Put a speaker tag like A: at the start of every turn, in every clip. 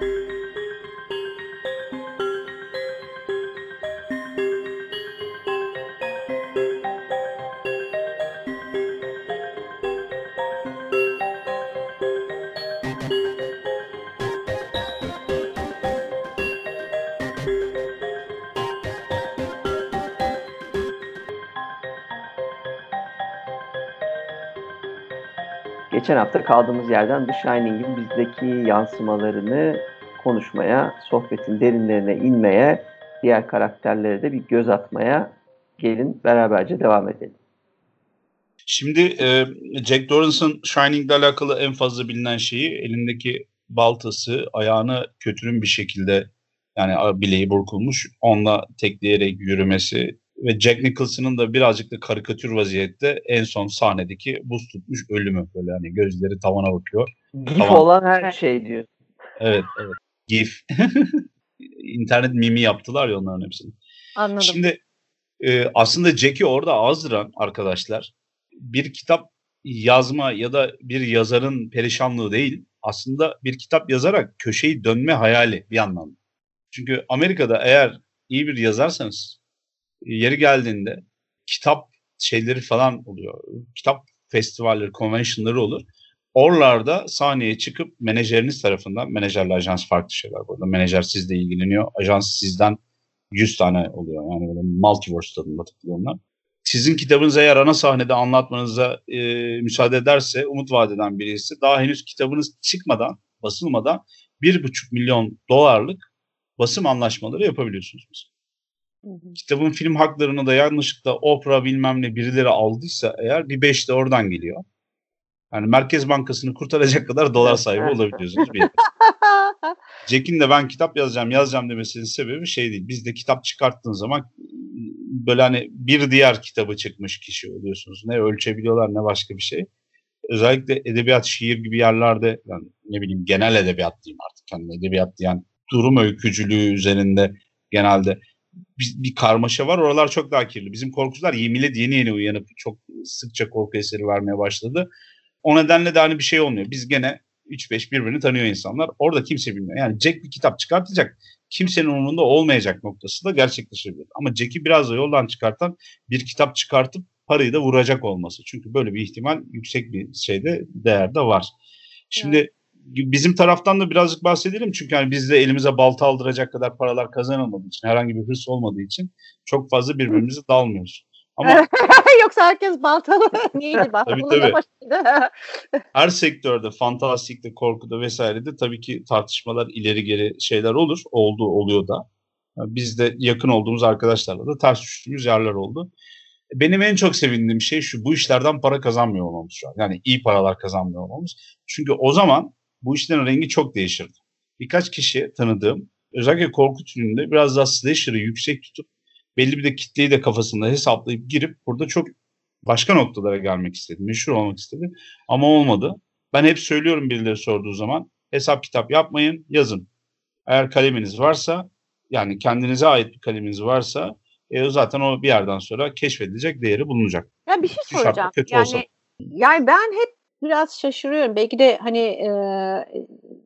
A: you geçen hafta kaldığımız yerden The Shining'in bizdeki yansımalarını konuşmaya, sohbetin derinlerine inmeye, diğer karakterlere de bir göz atmaya gelin beraberce devam edelim.
B: Şimdi e, Jack Torrance'ın Shining ile alakalı en fazla bilinen şeyi elindeki baltası ayağını kötünün bir şekilde yani bileği burkulmuş onunla tekleyerek yürümesi ve Jack Nicholson'ın da birazcık da karikatür vaziyette en son sahnedeki buz tutmuş ölümü böyle hani gözleri tavana bakıyor.
A: Gif Tavan. olan her şey diyor.
B: Evet, evet. Gif. İnternet mimi yaptılar ya onların hepsini.
C: Anladım.
B: Şimdi e, aslında Jack'i orada azdıran arkadaşlar bir kitap yazma ya da bir yazarın perişanlığı değil aslında bir kitap yazarak köşeyi dönme hayali bir anlamda. Çünkü Amerika'da eğer iyi bir yazarsanız yeri geldiğinde kitap şeyleri falan oluyor. Kitap festivalleri, konvensiyonları olur. Oralarda sahneye çıkıp menajeriniz tarafından, menajerle ajans farklı şeyler burada. Menajer sizle ilgileniyor. Ajans sizden 100 tane oluyor. Yani böyle multiverse tadında takılıyor onlar. Sizin kitabınızı eğer ana sahnede anlatmanıza e, müsaade ederse umut vadeden birisi daha henüz kitabınız çıkmadan, basılmadan 1,5 milyon dolarlık basım anlaşmaları yapabiliyorsunuz. Kitabın film haklarını da yanlışlıkla Oprah bilmem ne birileri aldıysa eğer bir beş de oradan geliyor. Yani Merkez Bankası'nı kurtaracak kadar dolar sahibi olabiliyorsunuz. Jack'in de ben kitap yazacağım yazacağım demesinin sebebi şey değil. Bizde kitap çıkarttığın zaman böyle hani bir diğer kitabı çıkmış kişi oluyorsunuz. Ne ölçebiliyorlar ne başka bir şey. Özellikle edebiyat, şiir gibi yerlerde yani ne bileyim genel edebiyat diyeyim artık. Yani edebiyat diyen durum öykücülüğü üzerinde genelde bir, bir karmaşa var. Oralar çok daha kirli. Bizim korkucular millet yeni yeni uyanıp çok sıkça korku eseri vermeye başladı. O nedenle de hani bir şey olmuyor. Biz gene 3-5 birbirini tanıyor insanlar. Orada kimse bilmiyor. Yani Jack bir kitap çıkartacak. Kimsenin umurunda olmayacak noktası da gerçekleşebilir. Ama Jack'i biraz da yoldan çıkartan bir kitap çıkartıp parayı da vuracak olması. Çünkü böyle bir ihtimal yüksek bir şeyde değerde var. Şimdi evet bizim taraftan da birazcık bahsedelim çünkü hani bizde elimize balta aldıracak kadar paralar kazanılmadığı için herhangi bir hırs olmadığı için çok fazla birbirimizi dalmıyoruz.
C: Ama yoksa herkes baltalı neydi baltalı tabii, tabii.
B: Her sektörde fantastikte, korkuda vesairede tabii ki tartışmalar ileri geri şeyler olur. Oldu, oluyor da. Biz de yakın olduğumuz arkadaşlarla da ters düştüğümüz yerler oldu. Benim en çok sevindiğim şey şu bu işlerden para kazanmıyor olmamız şu an. Yani iyi paralar kazanmıyor olmamız. Çünkü o zaman bu işlerin rengi çok değişirdi. Birkaç kişi tanıdığım özellikle korku türünde biraz daha slasher'ı yüksek tutup belli bir de kitleyi de kafasında hesaplayıp girip burada çok başka noktalara gelmek istedi. Meşhur olmak istedi ama olmadı. Ben hep söylüyorum birileri sorduğu zaman hesap kitap yapmayın yazın. Eğer kaleminiz varsa yani kendinize ait bir kaleminiz varsa e, o zaten o bir yerden sonra keşfedilecek değeri bulunacak.
C: Ya bir şey soracağım. Kötü yani, olsa. yani ben hep biraz şaşırıyorum. Belki de hani e,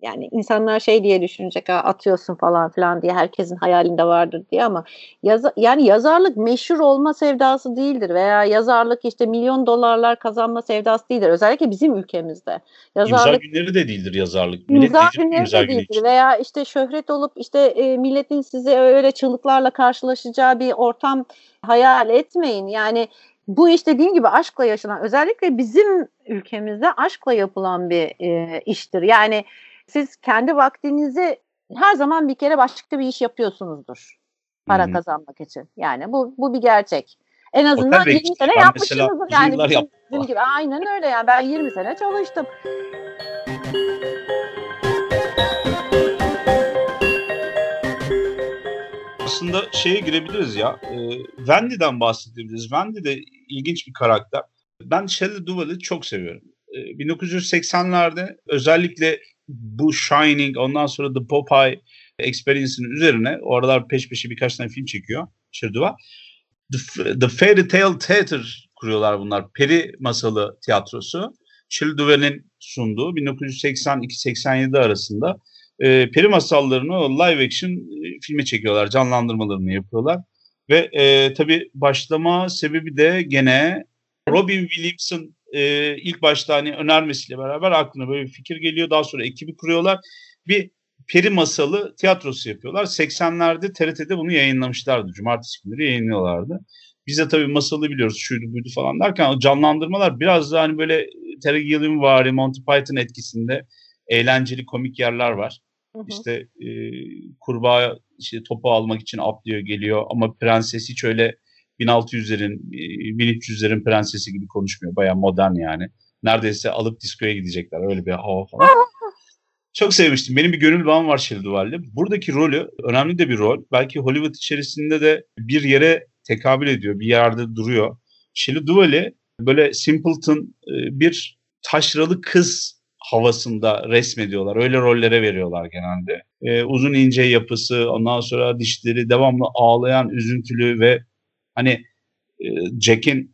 C: yani insanlar şey diye düşünecek atıyorsun falan filan diye herkesin hayalinde vardır diye ama yaz, yani yazarlık meşhur olma sevdası değildir veya yazarlık işte milyon dolarlar kazanma sevdası değildir. Özellikle bizim ülkemizde.
B: Yazarlık, imza günleri de değildir yazarlık.
C: Millet imza günleri imza de değildir veya işte şöhret olup işte e, milletin size öyle çığlıklarla karşılaşacağı bir ortam hayal etmeyin. Yani bu iş dediğim gibi aşkla yaşanan özellikle bizim ülkemizde aşkla yapılan bir e, iştir. Yani siz kendi vaktinizi her zaman bir kere başka bir iş yapıyorsunuzdur para Hı-hı. kazanmak için. Yani bu bu bir gerçek. En azından 20 sene yapmışsınızdır. Yani bizim, bizim gibi. Aynen öyle yani ben 20 sene çalıştım.
B: aslında şeye girebiliriz ya. E, Wendy'den bahsedebiliriz. Wendy de ilginç bir karakter. Ben Shelley Duvall'ı çok seviyorum. E, 1980'lerde özellikle bu Shining ondan sonra The Popeye Experience'in üzerine o aralar peş peşe birkaç tane film çekiyor Shelley Duvall. The, The Fairy Tale Theater kuruyorlar bunlar. Peri masalı tiyatrosu. Shelley Duvall'in sunduğu 1982-87 arasında e, peri masallarını live action e, filme çekiyorlar. Canlandırmalarını yapıyorlar. Ve e, tabii başlama sebebi de gene Robin Williams'ın e, ilk başta hani önermesiyle beraber aklına böyle bir fikir geliyor. Daha sonra ekibi kuruyorlar. Bir peri masalı tiyatrosu yapıyorlar. 80'lerde TRT'de bunu yayınlamışlardı. Cumartesi günleri yayınlıyorlardı. Biz de tabii masalı biliyoruz şuydu buydu falan derken o canlandırmalar biraz da hani böyle Terry Gilliam var, Monty Python etkisinde eğlenceli komik yerler var. Hı hı. İşte e, kurbağa işte topu almak için atlıyor geliyor ama prenses hiç öyle 1600'lerin 1300'lerin prensesi gibi konuşmuyor. Baya modern yani. Neredeyse alıp diskoya gidecekler. Öyle bir hava falan. Çok sevmiştim. Benim bir gönül bağım var Shelley Duvall'le. Buradaki rolü önemli de bir rol. Belki Hollywood içerisinde de bir yere tekabül ediyor. Bir yerde duruyor. Shelley Duvall'i böyle simpleton bir taşralı kız havasında resmediyorlar. Öyle rollere veriyorlar genelde. Ee, uzun ince yapısı, ondan sonra dişleri devamlı ağlayan, üzüntülü ve hani e, Jack'in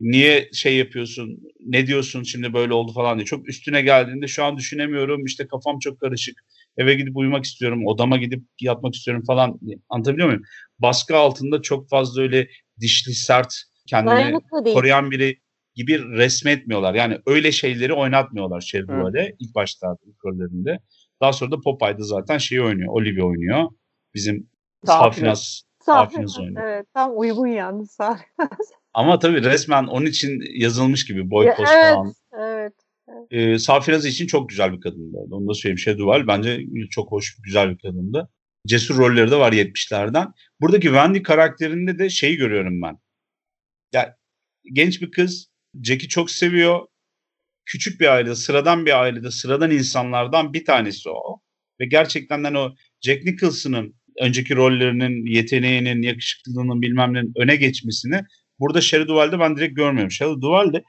B: niye şey yapıyorsun, ne diyorsun şimdi böyle oldu falan diye. Çok üstüne geldiğinde şu an düşünemiyorum, işte kafam çok karışık, eve gidip uyumak istiyorum, odama gidip yatmak istiyorum falan. Anlatabiliyor muyum? Baskı altında çok fazla öyle dişli, sert, kendini koruyan biri gibi resmetmiyorlar. Yani öyle şeyleri oynatmıyorlar Sherwood'e ilk başta ilk rollerinde. Daha sonra da Popeye'da zaten şeyi oynuyor. Olivia oynuyor. Bizim Safinas Safinas oynuyor.
C: Evet tam uygun yalnız Safinas.
B: Ama tabii resmen onun için yazılmış gibi boy post
C: evet,
B: falan.
C: Evet.
B: Ee, Safiraz için çok güzel bir kadındı. Onu da söyleyeyim. Şey Duval bence çok hoş, güzel bir kadındı. Cesur rolleri de var 70'lerden. Buradaki Wendy karakterinde de şeyi görüyorum ben. Ya genç bir kız Jack'i çok seviyor. Küçük bir ailede, sıradan bir ailede, sıradan insanlardan bir tanesi o. Ve gerçekten de o Jack Nicholson'ın önceki rollerinin, yeteneğinin, yakışıklılığının bilmem nenin öne geçmesini burada Shelley Duvall'de ben direkt görmüyorum. Shelley Duvall de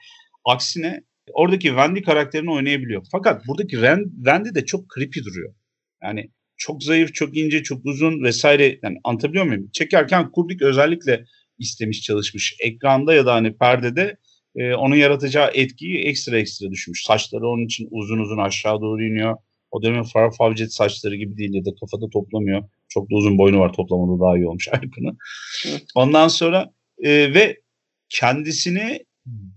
B: aksine oradaki Wendy karakterini oynayabiliyor. Fakat buradaki Randy de çok creepy duruyor. Yani çok zayıf, çok ince, çok uzun vesaire. Yani anlatabiliyor muyum? Çekerken Kubrick özellikle istemiş, çalışmış. Ekranda ya da hani perdede e, onun yaratacağı etkiyi ekstra ekstra düşmüş. Saçları onun için uzun uzun aşağı doğru iniyor. O dönem Farah Fawcett saçları gibi değil ya da kafada toplamıyor. Çok da uzun boynu var toplamada daha iyi olmuş Aykın'ı. Ondan sonra e, ve kendisini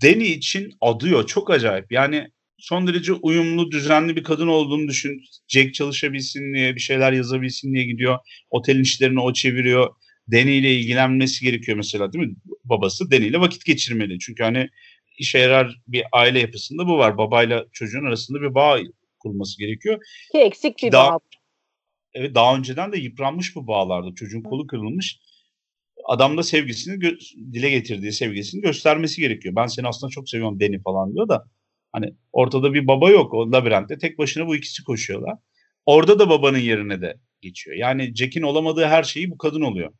B: Deni için adıyor. Çok acayip. Yani son derece uyumlu, düzenli bir kadın olduğunu düşün. Jack çalışabilsin diye, bir şeyler yazabilsin diye gidiyor. Otelin işlerini o çeviriyor. Deni ile ilgilenmesi gerekiyor mesela değil mi? Babası Deni ile vakit geçirmeli. Çünkü hani işe yarar bir aile yapısında bu var. Babayla çocuğun arasında bir bağ kurulması gerekiyor.
C: Ki eksik bir daha, bağ.
B: Evet daha önceden de yıpranmış bu bağlarda. Çocuğun kolu kırılmış. Adam da sevgisini gö- dile getirdiği sevgisini göstermesi gerekiyor. Ben seni aslında çok seviyorum Deni falan diyor da hani ortada bir baba yok. O labirentte tek başına bu ikisi koşuyorlar. Orada da babanın yerine de geçiyor. Yani Jack'in olamadığı her şeyi bu kadın oluyor.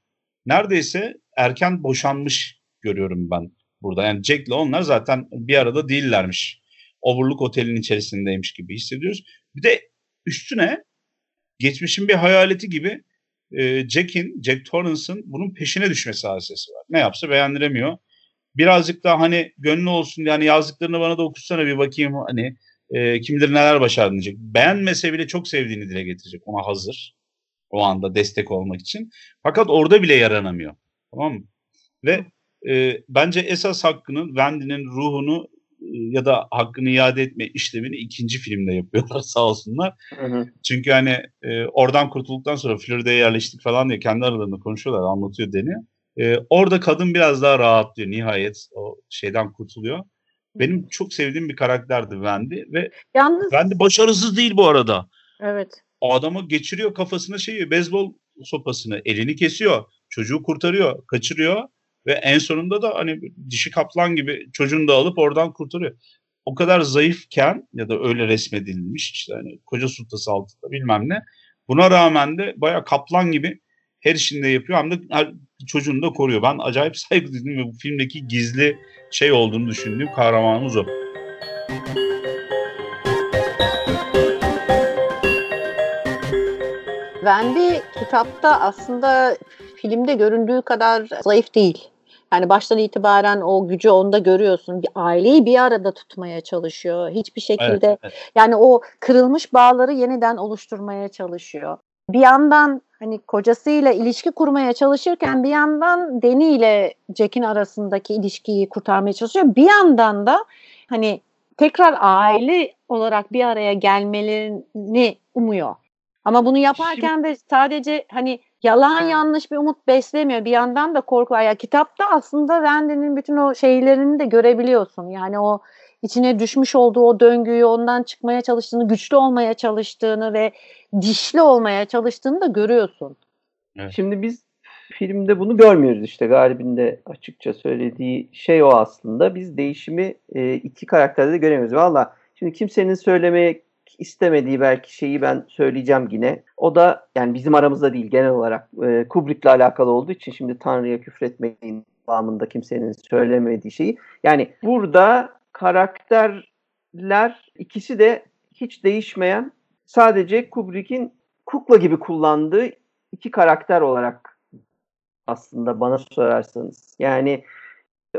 B: Neredeyse erken boşanmış görüyorum ben burada. Yani Jack'le onlar zaten bir arada değillermiş. Overlook Otel'in içerisindeymiş gibi hissediyoruz. Bir de üstüne geçmişin bir hayaleti gibi e, Jack'in, Jack Torrance'ın bunun peşine düşmesi hadisesi var. Ne yapsa beğendiremiyor. Birazcık daha hani gönlü olsun yani yazdıklarını bana da okusana bir bakayım hani e, kim neler başardın diyecek. Beğenmese bile çok sevdiğini dile getirecek. Ona hazır. O anda destek olmak için. Fakat orada bile yaranamıyor. Tamam mı? Ve e, bence esas hakkının Wendy'nin ruhunu ya da hakkını iade etme işlemini ikinci filmde yapıyorlar sağ olsunlar. Hı hı. Çünkü hani e, oradan kurtulduktan sonra Florida'ya yerleştik falan diye kendi aralarında konuşuyorlar anlatıyor Deni. E, orada kadın biraz daha rahatlıyor nihayet o şeyden kurtuluyor. Benim çok sevdiğim bir karakterdi Wendy ve Yalnız... Wendy başarısız değil bu arada.
C: Evet.
B: O adamı geçiriyor kafasına şeyi beyzbol sopasını elini kesiyor çocuğu kurtarıyor kaçırıyor ve en sonunda da hani dişi kaplan gibi çocuğunu da alıp oradan kurtarıyor. O kadar zayıfken ya da öyle resmedilmiş işte hani koca sultası altında bilmem ne. Buna rağmen de baya kaplan gibi her işinde yapıyor hem de çocuğunu da koruyor. Ben acayip saygı duydum ve bu filmdeki gizli şey olduğunu düşündüğüm kahramanımız o.
C: Wendy kitapta aslında filmde göründüğü kadar zayıf değil. Yani baştan itibaren o gücü onda görüyorsun. Bir aileyi bir arada tutmaya çalışıyor. Hiçbir şekilde
B: Evet, evet.
C: yani o kırılmış bağları yeniden oluşturmaya çalışıyor. Bir yandan hani kocasıyla ilişki kurmaya çalışırken bir yandan Deni ile Jack'in arasındaki ilişkiyi kurtarmaya çalışıyor. Bir yandan da hani tekrar aile olarak bir araya gelmelerini umuyor. Ama bunu yaparken de sadece hani yalan yanlış bir umut beslemiyor. Bir yandan da korku var. Ya kitapta aslında Randy'nin bütün o şeylerini de görebiliyorsun. Yani o içine düşmüş olduğu o döngüyü ondan çıkmaya çalıştığını, güçlü olmaya çalıştığını ve dişli olmaya çalıştığını da görüyorsun.
A: Şimdi biz filmde bunu görmüyoruz işte Galip'in de açıkça söylediği şey o aslında. Biz değişimi e, iki karakterde de göremiyoruz. Valla şimdi kimsenin söylemek istemediği belki şeyi ben söyleyeceğim yine. O da yani bizim aramızda değil genel olarak e, Kubrick'le alakalı olduğu için şimdi Tanrı'ya küfretmeyin bağımında kimsenin söylemediği şeyi. Yani burada karakterler ikisi de hiç değişmeyen sadece Kubrick'in kukla gibi kullandığı iki karakter olarak aslında bana sorarsanız. Yani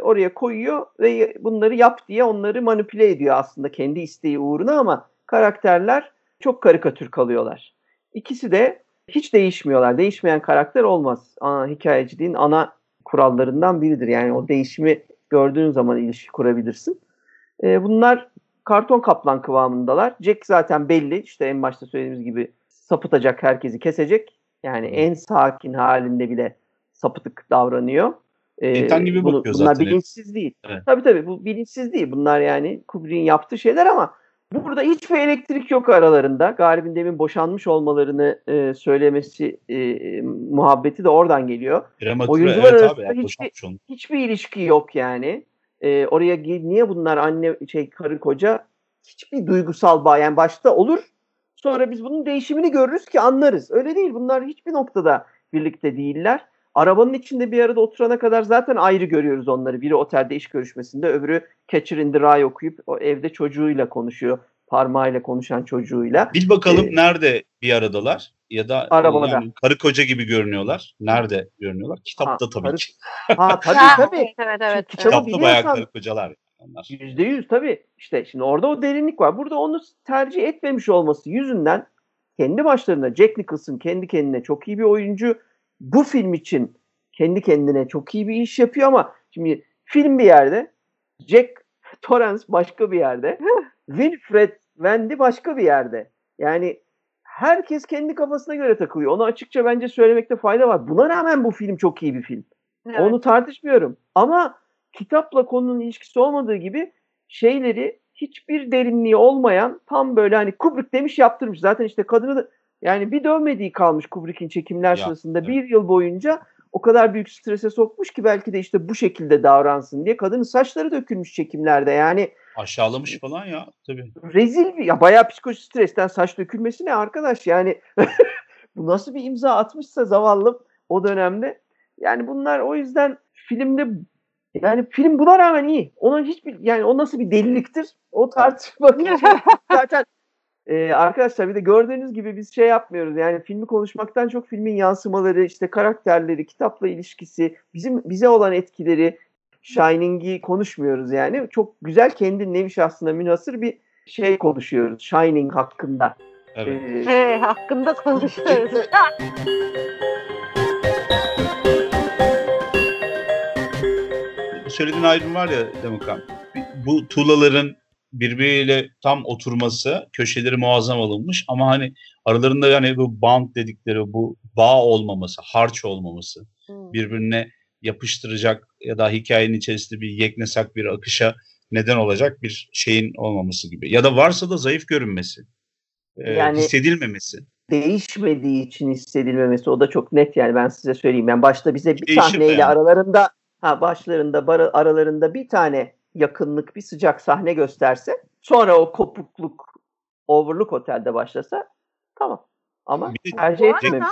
A: oraya koyuyor ve bunları yap diye onları manipüle ediyor aslında kendi isteği uğruna ama karakterler çok karikatür kalıyorlar. İkisi de hiç değişmiyorlar. Değişmeyen karakter olmaz. Ana, hikayeciliğin ana kurallarından biridir. Yani o değişimi gördüğün zaman ilişki kurabilirsin. E, bunlar karton kaplan kıvamındalar. Jack zaten belli. İşte en başta söylediğimiz gibi sapıtacak, herkesi kesecek. Yani en sakin halinde bile sapıtık davranıyor.
B: Şeytan gibi
A: bunu,
B: bakıyor
A: bunlar
B: zaten
A: bilinçsiz değil.
B: Evet.
A: Tabii tabii bu bilinçsiz değil. Bunlar yani Kubrick'in yaptığı şeyler ama burada hiçbir elektrik yok aralarında. Galip'in demin boşanmış olmalarını e, söylemesi e, muhabbeti de oradan geliyor.
B: Prematüre,
A: Oyuncular
B: evet
A: arasında
B: abi.
A: hiçbir-. Hiçbir ilişki yok yani. E, oraya niye bunlar anne şey karı koca hiçbir duygusal bağ yani başta olur. Sonra biz bunun değişimini görürüz ki anlarız. Öyle değil. Bunlar hiçbir noktada birlikte değiller. Arabanın içinde bir arada oturana kadar zaten ayrı görüyoruz onları. Biri otelde iş görüşmesinde, öbürü Catcher in the Rye okuyup o evde çocuğuyla konuşuyor. Parmağıyla konuşan çocuğuyla.
B: Bil bakalım
A: Ee,
B: nerede bir aradalar ya da
A: Arabada.
B: yani karı koca gibi görünüyorlar. Nerede görünüyorlar? Kitapta
A: Ha,
B: tabii
A: karı-
B: ki.
A: Ha tabii tabii.
C: Evet evet evet.
B: Kitapta bayağı
A: biliyorsan-
B: karı kocalar onlar.
A: Yüzde yüz tabii. İşte şimdi orada o derinlik var. Burada onu tercih etmemiş olması yüzünden kendi başlarına Jack Nicholson kendi kendine çok iyi bir oyuncu. Bu film için kendi kendine çok iyi bir iş yapıyor ama şimdi film bir yerde Jack Torrance başka bir yerde Wilfred Wendy başka bir yerde. Yani herkes kendi kafasına göre takılıyor. Onu açıkça bence söylemekte fayda var. Buna rağmen bu film çok iyi bir film.
C: Evet.
A: Onu tartışmıyorum. Ama kitapla konunun ilişkisi olmadığı gibi şeyleri hiçbir derinliği olmayan tam böyle hani Kubrick demiş yaptırmış. Zaten işte kadını da yani bir dövmediği kalmış Kubrick'in çekimler
B: Ya,
A: sırasında
B: evet.
A: bir yıl boyunca o kadar büyük strese sokmuş ki belki de işte bu şekilde davransın diye kadının saçları dökülmüş çekimlerde. Yani
B: Aşağılamış falan ya. Tabii.
A: rezil bir ya bayağı psikolojik stresten saç dökülmesi ne arkadaş yani bu nasıl bir imza atmışsa zavallım o dönemde yani bunlar o yüzden filmde yani film buna rağmen iyi. Ona hiçbir yani o nasıl bir deliliktir? O tartışma zaten e, arkadaşlar bir de gördüğünüz gibi biz şey yapmıyoruz. Yani filmi konuşmaktan çok filmin yansımaları, işte karakterleri, kitapla ilişkisi, bizim bize olan etkileri, Shining'i konuşmuyoruz yani. Çok güzel kendi nevi şahsına münhasır bir şey konuşuyoruz Shining hakkında.
B: Evet.
A: Ee,
C: He, hakkında konuşuyoruz.
B: Bu söylediğin ayrım var ya Demokan. Bu tuğlaların birbiriyle tam oturması, köşeleri muazzam alınmış ama hani aralarında yani bu band dedikleri bu bağ olmaması, harç olmaması,
C: Hmm.
B: birbirine yapıştıracak ya da hikayenin içerisinde bir yeknesak bir akışa neden olacak bir şeyin olmaması gibi. Ya da varsa da zayıf görünmesi. Ee,
A: Yani-
B: hissedilmemesi.
A: değişmediği için hissedilmemesi o da çok net yani ben size söyleyeyim. Yani başta bize bir
B: Değişir de
A: sahneyle
B: yani.
A: aralarında ha başlarında bar- aralarında bir tane yakınlık bir sıcak sahne gösterse sonra o kopukluk Overlook Otel'de başlasa tamam. Ama
B: Bir
A: tercih etmemiş.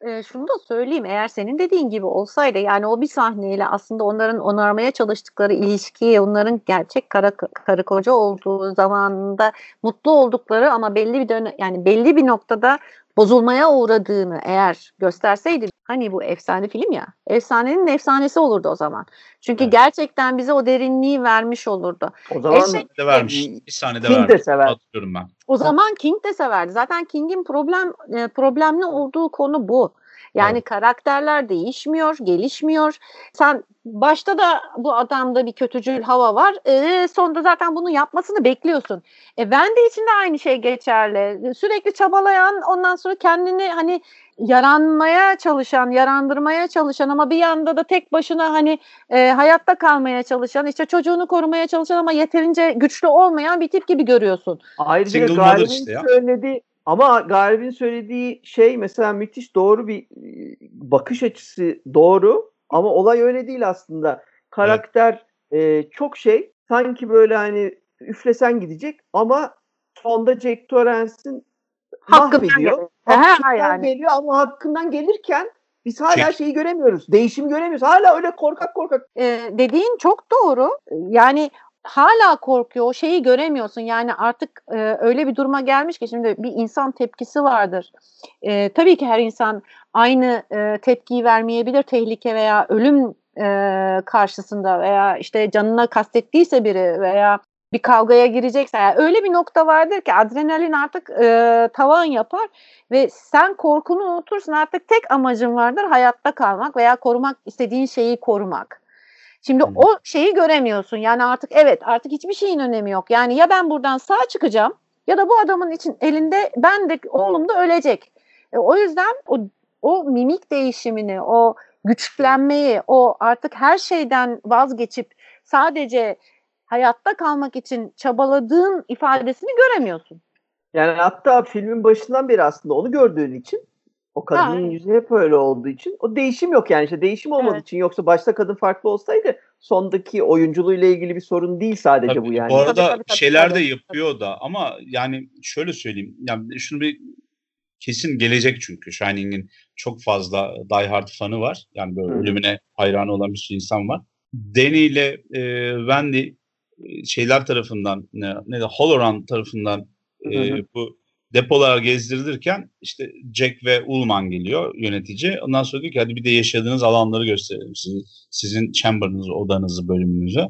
C: E, şunu da söyleyeyim eğer senin dediğin gibi olsaydı yani o bir sahneyle aslında onların onarmaya çalıştıkları ilişkiyi onların gerçek kara, karı koca olduğu zamanında mutlu oldukları ama belli bir dönem yani belli bir noktada bozulmaya uğradığını eğer gösterseydi hani bu efsane film ya efsanenin efsanesi olurdu o zaman. Çünkü
B: Evet.
C: gerçekten bize o derinliği vermiş olurdu.
A: O zaman
C: Eşek-
B: de vermiş.
A: e,
B: Bir
A: King de
B: vermiş.
A: sever.
B: Hatırlıyorum ben.
C: O zaman King de severdi. Zaten King'in problem e, problemli olduğu konu bu. Yani
B: Evet.
C: karakterler değişmiyor, gelişmiyor. Sen başta da bu adamda bir kötücül hava var. E, sonunda zaten bunu yapmasını bekliyorsun. E, için de aynı şey geçerli. Sürekli çabalayan, ondan sonra kendini hani yaranmaya çalışan, yarandırmaya çalışan ama bir yanda da tek başına hani e, hayatta kalmaya çalışan, işte çocuğunu korumaya çalışan ama yeterince güçlü olmayan bir tip gibi görüyorsun.
A: Ayrıca Galip'in
B: işte
A: söylediği ama Galip'in söylediği şey mesela müthiş doğru bir bakış açısı doğru ama olay öyle değil aslında. Karakter e, çok şey sanki böyle hani üflesen gidecek ama sonda Jack Torrance'in
C: Hakkından
A: mahvediyor.
C: geliyor.
A: Hakkından
C: yani.
A: geliyor ama hakkından gelirken biz hala şeyi göremiyoruz. Değişimi göremiyoruz. Hala öyle korkak korkak.
C: e, dediğin çok doğru. Yani hala korkuyor. O şeyi göremiyorsun. Yani artık e, öyle bir duruma gelmiş ki şimdi bir insan tepkisi vardır. E, tabii ki her insan aynı e, tepkiyi vermeyebilir. Tehlike veya ölüm e, karşısında veya işte canına kastettiyse biri veya bir kavgaya girecekse yani öyle bir nokta vardır ki adrenalin artık e, tavan yapar ve sen korkunu unutursun artık tek amacın vardır hayatta kalmak veya korumak istediğin şeyi korumak. Şimdi
B: Hı.
C: o şeyi göremiyorsun. Yani artık evet artık hiçbir şeyin önemi yok. Yani ya ben buradan sağ çıkacağım ya da bu adamın için elinde ben de oğlum da ölecek. E, o yüzden o o mimik değişimini, o güçlenmeyi, o artık her şeyden vazgeçip sadece hayatta kalmak için çabaladığın ifadesini göremiyorsun.
A: Yani hatta filmin başından beri aslında onu gördüğün için o kadının
C: evet.
A: yüzü hep öyle olduğu için o değişim yok yani işte değişim olmadığı
C: Evet.
A: için yoksa başta kadın farklı olsaydı sondaki oyunculuğuyla ilgili bir sorun değil sadece
B: Tabii,
A: bu yani.
B: Bu arada
C: Tabii, tabii, tabii,
B: şeyler
C: tabii.
B: de yapıyor da ama yani şöyle söyleyeyim. Yani şunu bir kesin gelecek çünkü Shining'in çok fazla Die Hard fanı var. Yani böyle
A: Hı.
B: ölümüne hayranı olan bir sürü insan var. Danny ile e, Wendy e, şeyler tarafından ne, ne de Halloran tarafından e,
A: Hı hı.
B: bu depolara gezdirilirken işte Jack ve Ullman geliyor yönetici. Ondan sonra diyor ki hadi bir de yaşadığınız alanları gösterelim. Sizin, sizin chamber'ınızı, odanızı, bölümünüzü.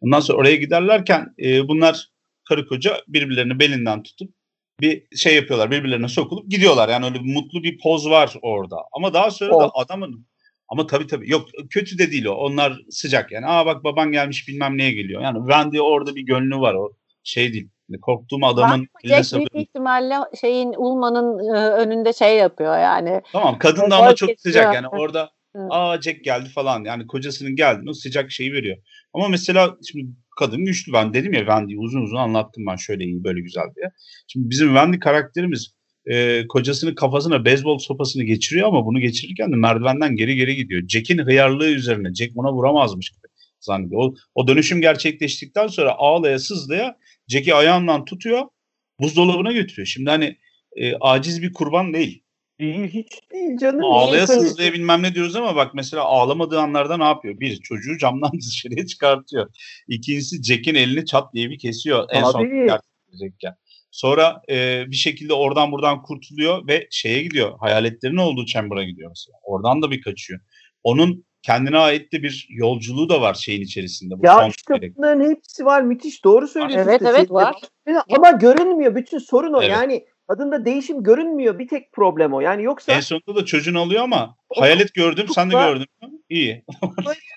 B: Ondan sonra oraya giderlerken e, bunlar karı koca birbirlerini belinden tutup bir şey yapıyorlar. Birbirlerine sokulup gidiyorlar. Yani öyle bir mutlu bir poz var orada. Ama daha sonra da
A: Poz.
B: adamın ama tabii tabii yok kötü de değil o. Onlar sıcak yani. Aa bak baban gelmiş bilmem neye geliyor. Yani Wendy orada bir gönlü var o şey değil. Yani Korktuğum adamın eline
C: Jack büyük ihtimalle şeyin Ulman'ın e, önünde şey yapıyor yani.
B: Tamam kadın da ama çok sıcak yani orada aa Jack geldi falan yani kocasının geldi o sıcak şeyi veriyor. Ama mesela şimdi kadın güçlü ben dedim ya Wendy'yi uzun uzun anlattım ben şöyle iyi böyle güzel diye. Şimdi bizim Wendy karakterimiz e, kocasının kafasına beyzbol sopasını geçiriyor ama bunu geçirirken de merdivenden geri geri gidiyor. Jack'in hıyarlığı üzerine Jack ona vuramazmış gibi zannediyor. O, o dönüşüm gerçekleştikten sonra ağlaya sızlaya Jack'i ayağından tutuyor buzdolabına götürüyor. Şimdi hani e, aciz bir kurban değil.
A: Değil hiç değil canım.
B: Ağlaya sızlaya bilmem ne diyoruz ama bak mesela ağlamadığı anlarda ne yapıyor? Bir, çocuğu camdan dışarıya çıkartıyor. İkincisi Jack'in elini çat diye bir kesiyor en son gerçekleşecekken. Sonra e, bir şekilde oradan buradan kurtuluyor ve şeye gidiyor. Hayaletlerin olduğu chamber'a gidiyor mesela. Oradan da bir kaçıyor. Onun kendine ait de bir yolculuğu da var şeyin içerisinde. Bu
A: Ya
B: son
A: işte
B: direkt.
A: bunların hepsi var. Müthiş doğru söylüyorsun.
C: Evet, evet, var.
A: Ama görünmüyor. Bütün sorun o.
B: Evet.
A: Yani kadında değişim görünmüyor. Bir tek problem o. Yani yoksa
B: En sonunda da çocuğunu alıyor ama
A: O
B: hayalet gördüm sen de
A: kukla-
B: gördün mü? İyi.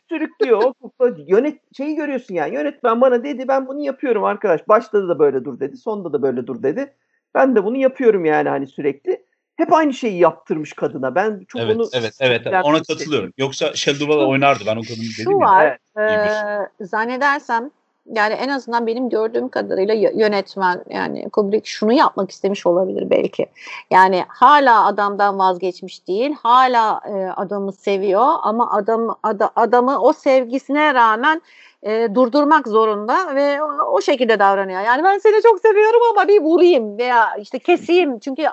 A: sürüklüyor. O kukla yönet şeyi görüyorsun yani. Yönetmen bana dedi ben bunu yapıyorum arkadaş. Başta da böyle dur dedi. Sonda da böyle dur dedi. Ben de bunu yapıyorum yani hani sürekli. Hep aynı şeyi yaptırmış kadına. Ben çok
B: Evet,
A: onu
B: evet, evet.
A: sinirlenmek
B: Ona katılıyorum. Yoksa Sheldon'la oynardı. Ben o kadını
C: Şu
B: dedim ya.
C: var,
A: Evet,
C: e, zannedersem yani en azından benim gördüğüm kadarıyla yönetmen yani Kubrick şunu yapmak istemiş olabilir belki. Yani hala adamdan vazgeçmiş değil, hala e, adamı seviyor ama adam ada- adamı o sevgisine rağmen e, durdurmak zorunda ve o, o şekilde davranıyor. Yani ben seni çok seviyorum ama bir vurayım veya işte keseyim çünkü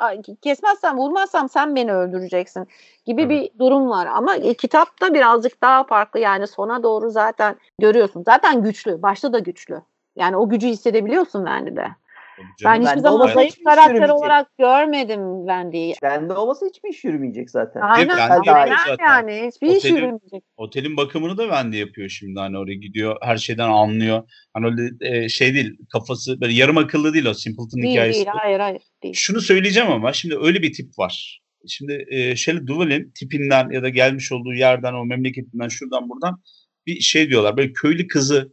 C: kesmezsem vurmazsam sen beni öldüreceksin gibi
B: Evet.
C: bir durum var. Ama e, kitapta birazcık daha farklı yani sona doğru zaten görüyorsun. Zaten güçlü. Başta da güçlü. Yani o gücü hissedebiliyorsun Wendy'de. Ben hiçbir
A: de
C: zaman zayıf karakter olarak görmedim Wendy'yi.
A: Bende olmasa hiçbir iş yürümeyecek zaten.
C: Aynen,
B: yapıyor zaten.
C: yani. Hiçbir iş
B: Otelin-
C: yürümeyecek.
B: Otelin bakımını da Wendy yapıyor şimdi hani oraya gidiyor her şeyden anlıyor. Hani öyle e, şey değil kafası böyle yarım akıllı değil o Simpleton
C: Değil
B: hikayesi.
C: değil hayır hayır değil.
B: Şunu söyleyeceğim ama şimdi öyle bir tip var. Şimdi e, Shelley Duvall'in tipinden ya da gelmiş olduğu yerden o memleketinden şuradan buradan bir şey diyorlar. Böyle köylü kızı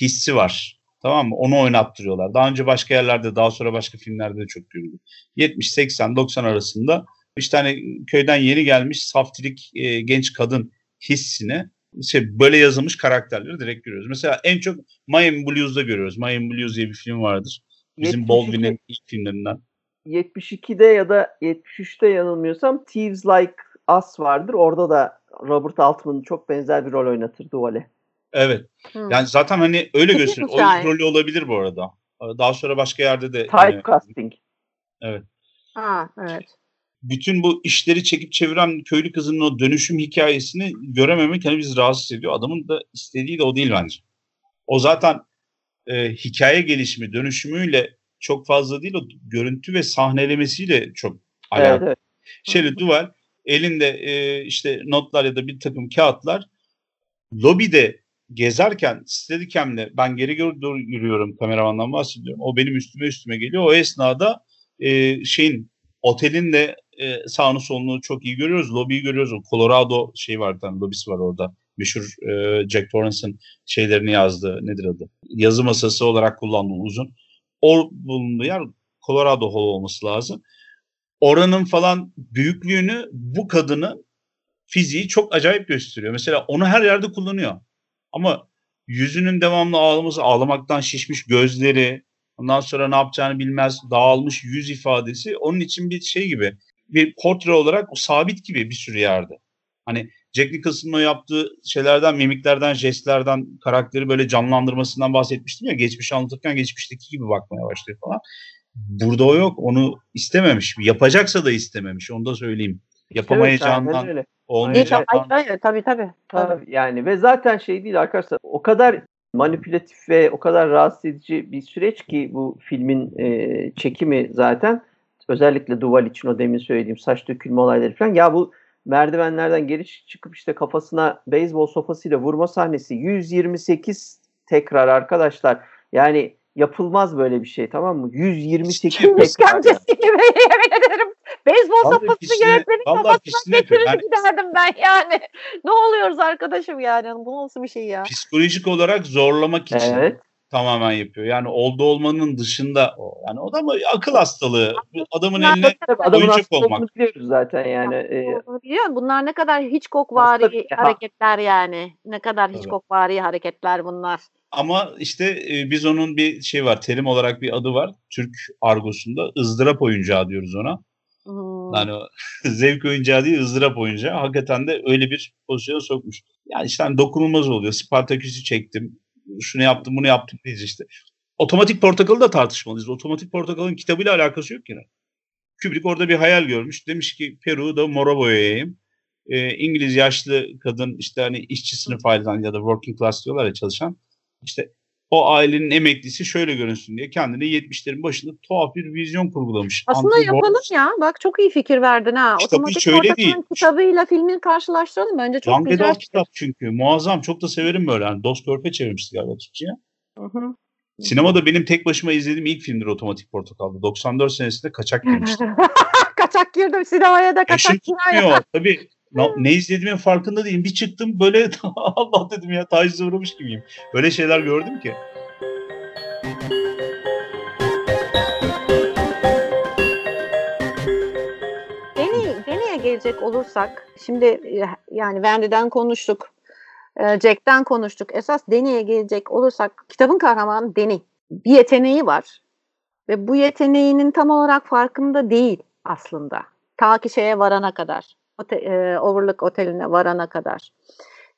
B: hissi var. Tamam mı? Onu oynattırıyorlar. Daha önce başka yerlerde daha sonra başka filmlerde de çok görüldü. 70, 80, 90 arasında işte hani köyden yeni gelmiş saftirik e, genç kadın hissini şey, böyle yazılmış karakterleri direkt görüyoruz. Mesela en çok Miami Blues'da görüyoruz. Miami Blues diye bir film vardır. Bizim
A: 72
B: Baldwin'in ilk filmlerinden.
A: 72'de ya da 73'te yanılmıyorsam Thieves Like Us vardır. Orada da Robert Altman'ın çok benzer bir rol oynatır Duvall'e.
B: Evet.
C: Hı.
B: Yani zaten hani öyle gösteriyor. O
C: hikaye.
B: rolü olabilir bu arada. Daha sonra başka yerde de
A: Typecasting.
C: Ha, evet.
B: bütün bu işleri çekip çeviren köylü kızının o dönüşüm hikayesini görememek hani bizi rahatsız ediyor. Adamın da istediği de o değil bence. O zaten e, hikaye gelişimi, dönüşümüyle çok fazla değil o görüntü ve sahnelemesiyle çok alakalı.
A: Evet, evet.
B: Şöyle Duval elinde e, işte notlar ya da bir takım kağıtlar lobide gezerken Steadicam'le ben geri doğru yürüyorum kameramandan bahsediyorum. O benim üstüme üstüme geliyor. O esnada e, şeyin otelin de e, sağını solunu çok iyi görüyoruz. Lobiyi görüyoruz. O Colorado şey var tane lobisi var orada. Meşhur e, Jack Torrance'ın şeylerini yazdığı nedir adı? Yazı masası olarak kullandığı uzun. O bulunduğu yer Colorado Hall olması lazım. Oranın falan büyüklüğünü bu kadının fiziği çok acayip gösteriyor. Mesela onu her yerde kullanıyor. Ama yüzünün devamlı ağlaması, ağlamaktan şişmiş gözleri, ondan sonra ne yapacağını bilmez, dağılmış yüz ifadesi onun için bir şey gibi. Bir portre olarak o sabit gibi bir sürü yerde. Hani Jack Nicholson'ın o yaptığı şeylerden, mimiklerden, jestlerden, karakteri böyle canlandırmasından bahsetmiştim ya. Geçmiş anlatırken geçmişteki gibi bakmaya başlıyor falan. Burada o yok. Onu istememiş. Yapacaksa da istememiş. Onu da söyleyeyim.
A: Evet,
B: Yapamayacağından,
A: aynen öyle.
B: olmayacağından.
C: Hayır, hayır, tabii tabii. tabii.
A: Yani ve zaten şey değil arkadaşlar o kadar manipülatif ve o kadar rahatsız edici bir süreç ki bu filmin e, çekimi zaten özellikle Duval için o demin söylediğim saç dökülme olayları falan ya bu merdivenlerden geri çıkıp işte kafasına beyzbol sopasıyla vurma sahnesi 128 tekrar arkadaşlar yani yapılmaz böyle bir şey tamam mı 128
C: Kim
A: tekrar
C: işkencesi gibi yemin ederim. Beyzbol
B: Vallahi
C: sopası
B: pisliğine-
C: yönetmenin kafasına getirir
B: Yani-
C: giderdim ben yani. Ne oluyoruz arkadaşım yani? Bu nasıl bir şey ya?
B: psikolojik olarak zorlamak için
A: evet
B: tamamen yapıyor. Yani oldu olmanın dışında o. Yani o da mı akıl hastalığı. Adamın
C: Bunlar
B: eline
A: adamın
B: oyuncak olmak.
A: biliyoruz zaten yani e,
C: Biliyor musun? Bunlar ne kadar Hitchcock
A: Aslında
C: vari
A: bir- ha-
C: hareketler yani. Ne kadar
B: Tabii.
C: Hitchcock vari hareketler bunlar.
B: ama işte e, biz onun bir şey var. Terim olarak bir adı var. Türk argosunda ızdırap oyuncağı diyoruz ona.
C: Hmm.
B: Yani zevk oyuncağı değil ızdırap oyuncağı. Hakikaten de öyle bir pozisyona sokmuş. Yani işte hani dokunulmaz oluyor. Spartaküs'ü çektim. Şunu yaptım bunu yaptım diyeceğiz işte. Otomatik Portakal'ı da tartışmalıyız. Otomatik Portakal'ın kitabıyla alakası yok yine. Kubrick orada bir hayal görmüş. Demiş ki Peru'yu da mora boyayayım. Ee, İngiliz yaşlı kadın işte hani işçi sınıf aileden ya da working class diyorlar ya çalışan. İşte o ailenin emeklisi şöyle görünsün diye kendine 70'lerin başında tuhaf bir vizyon kurgulamış.
C: Aslında
B: Humphrey
C: yapalım
B: Bogart-
C: ya. Bak çok iyi fikir verdin ha.
B: Kitap
C: Otomatik
B: hiç öyle değil.
C: kitabıyla filmini karşılaştıralım. Bence çok
B: Young
C: güzel.
B: Kitap çünkü. Muazzam. Çok da severim böyle. Yani Dost Körpe çevirmişti galiba Türkçe'ye. Sinemada benim tek başıma izlediğim ilk filmdir Otomatik Portakal'da. 94 senesinde kaçak girmiştim.
C: kaçak girdim sinemaya da kaçak girdim.
B: tutmuyor. Tabii ne, izlediğimin farkında değilim. Bir çıktım böyle Allah dedim ya tacize uğramış gibiyim. Öyle şeyler gördüm ki.
C: Deney, deneye gelecek olursak şimdi e, yani Wendy'den konuştuk. e, Jack'ten konuştuk. Esas deneye gelecek olursak kitabın kahramanı Deni. Bir yeteneği var. Ve bu yeteneğinin tam olarak farkında değil aslında. Ta ki şeye varana kadar. Ote, e, Overlook Oteli'ne varana kadar.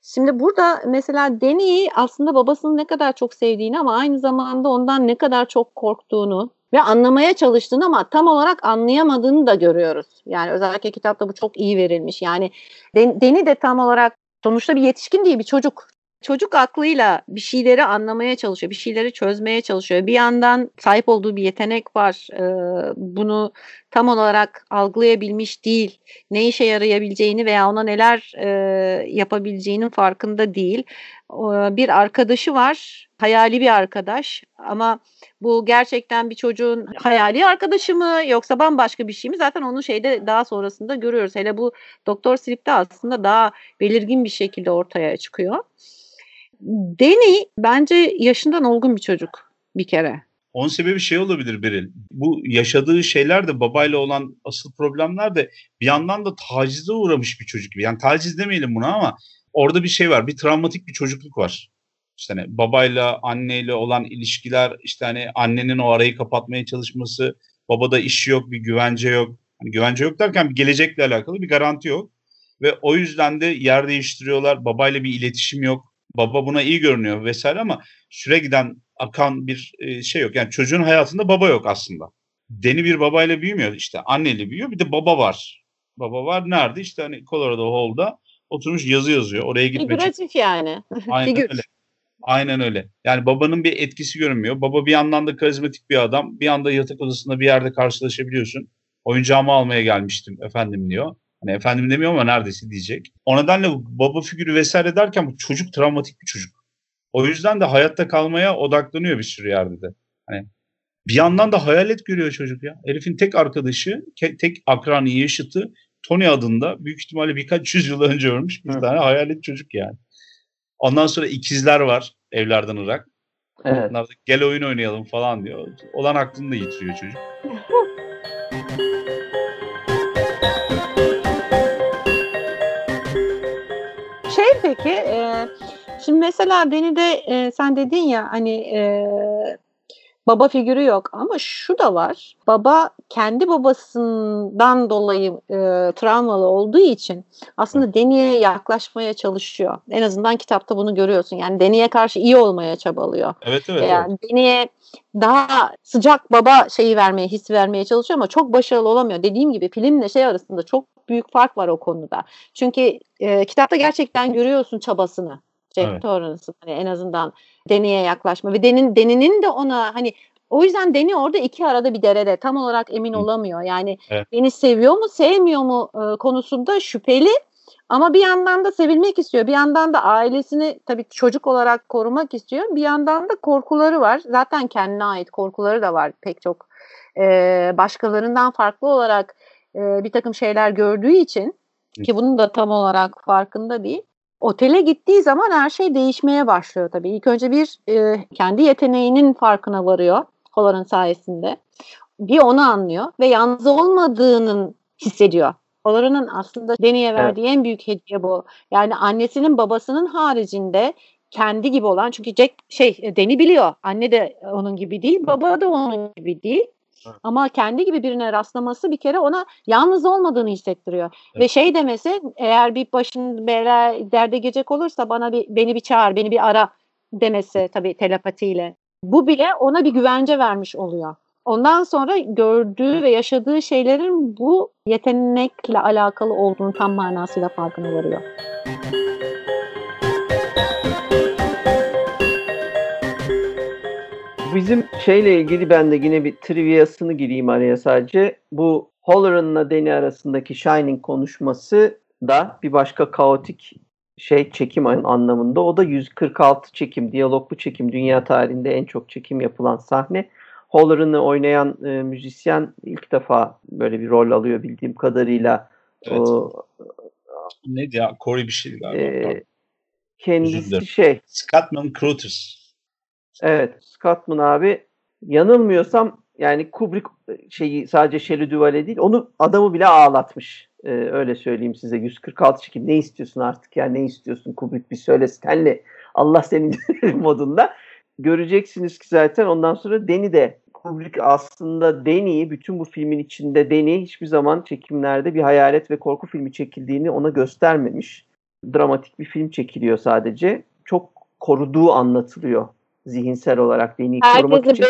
C: Şimdi burada mesela Deni'yi aslında babasını ne kadar çok sevdiğini ama aynı zamanda ondan ne kadar çok korktuğunu ve anlamaya çalıştığını ama tam olarak anlayamadığını da görüyoruz. Yani özellikle kitapta bu çok iyi verilmiş. Yani Den- Deni de tam olarak sonuçta bir yetişkin değil bir çocuk. Çocuk aklıyla bir şeyleri anlamaya çalışıyor, bir şeyleri çözmeye çalışıyor. Bir yandan sahip olduğu bir yetenek var. Ee, bunu tam olarak algılayabilmiş değil. Ne işe yarayabileceğini veya ona neler e, yapabileceğinin farkında değil. Bir arkadaşı var, hayali bir arkadaş ama bu gerçekten bir çocuğun hayali arkadaşı mı yoksa bambaşka bir şey mi? Zaten onu şeyde daha sonrasında görüyoruz. Hele bu Doktor Sleep'te aslında daha belirgin bir şekilde ortaya çıkıyor. Danny bence yaşından olgun bir çocuk bir kere.
B: Onun sebebi şey olabilir Beril. Bu yaşadığı şeyler de babayla olan asıl problemler de bir yandan da tacize uğramış bir çocuk gibi. Yani taciz demeyelim buna ama orada bir şey var. Bir travmatik bir çocukluk var. İşte hani babayla anneyle olan ilişkiler işte hani annenin o arayı kapatmaya çalışması babada iş yok bir güvence yok. Hani güvence yok derken bir gelecekle alakalı bir garanti yok. Ve o yüzden de yer değiştiriyorlar. Babayla bir iletişim yok. Baba buna iyi görünüyor vesaire ama süre giden akan bir e, şey yok. Yani çocuğun hayatında baba yok aslında. Deni bir babayla büyümüyor. işte anneyle büyüyor. Bir de baba var. Baba var nerede? İşte hani Colorado Hall'da oturmuş yazı yazıyor. Oraya gitmek
C: Figüratif yani.
B: Aynen öyle. Aynen öyle. Yani babanın bir etkisi görünmüyor. Baba bir yandan da karizmatik bir adam. Bir anda yatak odasında bir yerde karşılaşabiliyorsun. Oyuncağımı almaya gelmiştim efendim diyor. Hani efendim demiyor ama neredeyse diyecek. O nedenle baba figürü vesaire derken bu çocuk travmatik bir çocuk. O yüzden de hayatta kalmaya odaklanıyor bir sürü yerde de. Hani bir yandan da hayalet görüyor çocuk ya. Herifin tek arkadaşı, tek akranı yaşıtı Tony adında büyük ihtimalle birkaç yüzyıl önce ölmüş bir Hı. tane hayalet çocuk yani. Ondan sonra ikizler var evlerden Irak. Evet. Onlar da gel oyun oynayalım falan diyor. Olan aklını da yitiriyor çocuk.
C: şey peki e, şimdi mesela beni de e, sen dedin ya hani e, baba figürü yok ama şu da var. Baba kendi babasından dolayı e, travmalı olduğu için aslında Deni'ye yaklaşmaya çalışıyor. En azından kitapta bunu görüyorsun. Yani Deni'ye karşı iyi olmaya çabalıyor.
B: Evet evet.
C: Yani evet. Deni'ye daha sıcak baba şeyi vermeye, his vermeye çalışıyor ama çok başarılı olamıyor. Dediğim gibi filmle şey arasında çok büyük fark var o konuda. Çünkü e, kitapta gerçekten görüyorsun çabasını. Jack. Torrance'ın hani en azından Deni'ye yaklaşma ve Deni'nin Deni'nin de ona hani o yüzden Deni orada iki arada bir derede tam olarak emin olamıyor. Yani evet. beni seviyor mu sevmiyor mu e, konusunda şüpheli ama bir yandan da sevilmek istiyor. Bir yandan da ailesini tabii çocuk olarak korumak istiyor. Bir yandan da korkuları var. Zaten kendine ait korkuları da var pek çok. E, başkalarından farklı olarak e, bir takım şeyler gördüğü için ki bunun da tam olarak farkında değil. Otele gittiği zaman her şey değişmeye başlıyor tabii. İlk önce bir e, kendi yeteneğinin farkına varıyor Holland'ın sayesinde. Bir onu anlıyor ve yalnız olmadığının hissediyor. Holland'ın aslında Deni'ye verdiği evet. en büyük hediye bu. Yani annesinin babasının haricinde kendi gibi olan çünkü Jack şey Deni biliyor. Anne de onun gibi değil, baba da onun gibi değil. Ama kendi gibi birine rastlaması bir kere ona yalnız olmadığını hissettiriyor. Evet. Ve şey demesi eğer bir başın bela derde gelecek olursa bana bir beni bir çağır, beni bir ara demesi tabii telepatiyle. Bu bile ona bir güvence vermiş oluyor. Ondan sonra gördüğü ve yaşadığı şeylerin bu yetenekle alakalı olduğunu tam manasıyla farkına varıyor.
A: Bizim şeyle ilgili ben de yine bir triviasını gireyim araya sadece. Bu Holleran'la Deni arasındaki Shining konuşması da bir başka kaotik şey çekim anlamında. O da 146 çekim, diyaloglu çekim. Dünya tarihinde en çok çekim yapılan sahne. Holleran'ı oynayan e, müzisyen ilk defa böyle bir rol alıyor bildiğim kadarıyla. Evet. O,
B: Neydi ya? Corey bir şeydi galiba. E,
A: kendisi şey.
B: Scottman Crothers.
A: Evet. Scottman abi yanılmıyorsam yani Kubrick şeyi sadece Shelley Duvall'e değil onu adamı bile ağlatmış. Ee, öyle söyleyeyim size 146 çekim ne istiyorsun artık ya ne istiyorsun Kubrick bir söyle Stanley Allah senin modunda. Göreceksiniz ki zaten ondan sonra Deni de Kubrick aslında Deni'yi bütün bu filmin içinde Deni hiçbir zaman çekimlerde bir hayalet ve korku filmi çekildiğini ona göstermemiş. Dramatik bir film çekiliyor sadece. Çok koruduğu anlatılıyor zihinsel olarak beni korumak için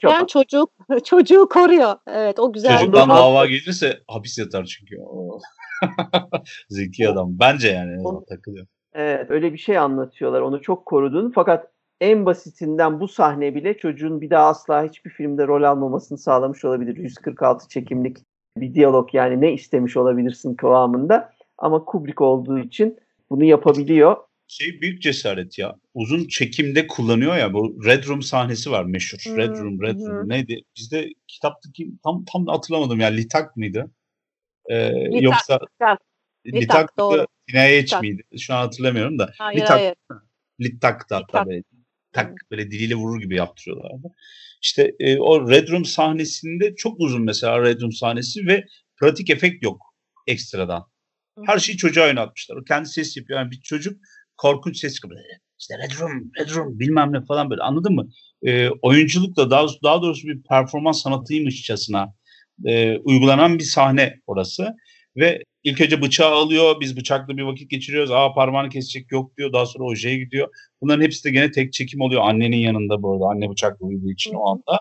C: çok çaba. çocuk çocuğu koruyor. Evet o güzel.
B: Çocuktan dava gelirse hapis yatar çünkü. Zeki adam. Bence yani takılıyor.
A: Evet öyle bir şey anlatıyorlar. Onu çok korudun. Fakat en basitinden bu sahne bile çocuğun bir daha asla hiçbir filmde rol almamasını sağlamış olabilir. 146 çekimlik bir diyalog yani ne istemiş olabilirsin kıvamında. Ama Kubrick olduğu için bunu yapabiliyor.
B: Şey büyük cesaret ya. Uzun çekimde kullanıyor ya bu Red Room sahnesi var meşhur.
C: Hmm,
B: Red Room, Red Room
C: hı.
B: neydi? Bizde kitaptaki tam tam da hatırlamadım ya. Litak mıydı? Ee,
C: Litak,
B: yoksa
C: Litak. Litak, doğru. Litak.
B: miydi? Şu an hatırlamıyorum da.
C: Hayır
B: Litak
C: hayır.
B: Litak da hatta böyle tak böyle diliyle vurur gibi yaptırıyorlardı. İşte e, o Red Room sahnesinde çok uzun mesela Red Room sahnesi ve pratik efekt yok ekstradan. Her şeyi çocuğa oynatmışlar. O kendi ses yapıyor. Yani bir çocuk korkunç ses çıkıyor. İşte Red Room, Red Room bilmem ne falan böyle anladın mı? E, oyunculukla daha, daha doğrusu bir performans sanatıymışçasına e, uygulanan bir sahne orası. Ve ilk önce bıçağı alıyor. Biz bıçakla bir vakit geçiriyoruz. Aa parmağını kesecek yok diyor. Daha sonra ojeye gidiyor. Bunların hepsi de gene tek çekim oluyor. Annenin yanında bu arada. Anne bıçakla uyuduğu için o anda.